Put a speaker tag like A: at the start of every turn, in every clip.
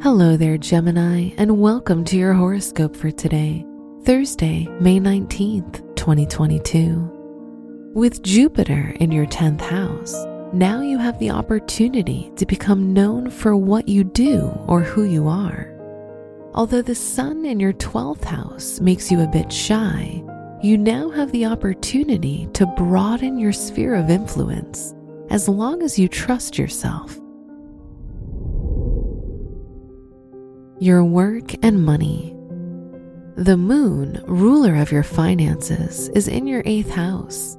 A: Hello there, Gemini, and welcome to your horoscope for today, Thursday, May 19th, 2022. With Jupiter in your 10th house, now you have the opportunity to become known for what you do or who you are. Although the Sun in your 12th house makes you a bit shy, you now have the opportunity to broaden your sphere of influence as long as you trust yourself your work and money. The moon, ruler of your finances, is in your eighth house.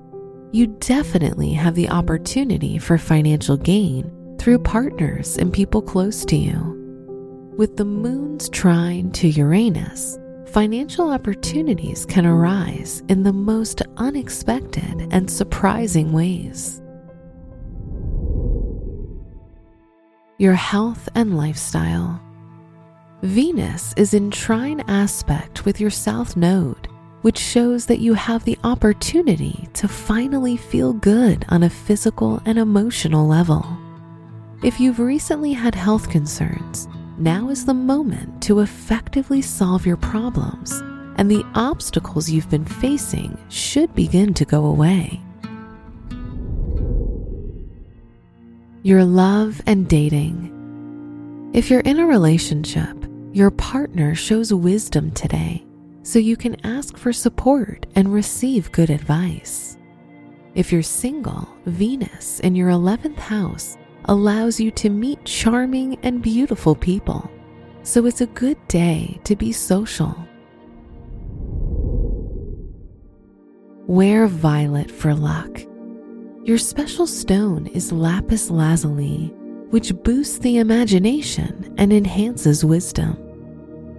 A: You definitely have the opportunity for financial gain through partners and people close to you. With the moon's trine to Uranus, financial opportunities can arise in the most unexpected and surprising ways. Your health and lifestyle. Venus is in trine aspect with your South Node, which shows that you have the opportunity to finally feel good on a physical and emotional level. If you've recently had health concerns, now is the moment to effectively solve your problems, and the obstacles you've been facing should begin to go away. Your love and dating. If you're in a relationship, your partner shows wisdom today, so you can ask for support and receive good advice. If you're single, Venus in your 11th house allows you to meet charming and beautiful people, so it's a good day to be social. Wear violet for luck. Your special stone is lapis lazuli which boosts the imagination and enhances wisdom.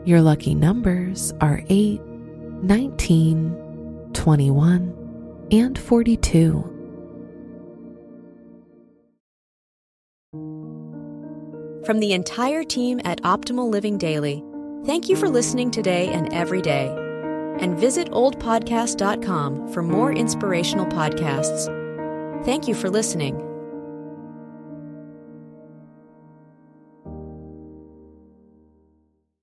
A: Your lucky numbers are 8, 19, 21, and 42.
B: From the entire team at Optimal Living Daily, thank you for listening today and every day. And visit oldpodcast.com for more inspirational podcasts. Thank you for listening.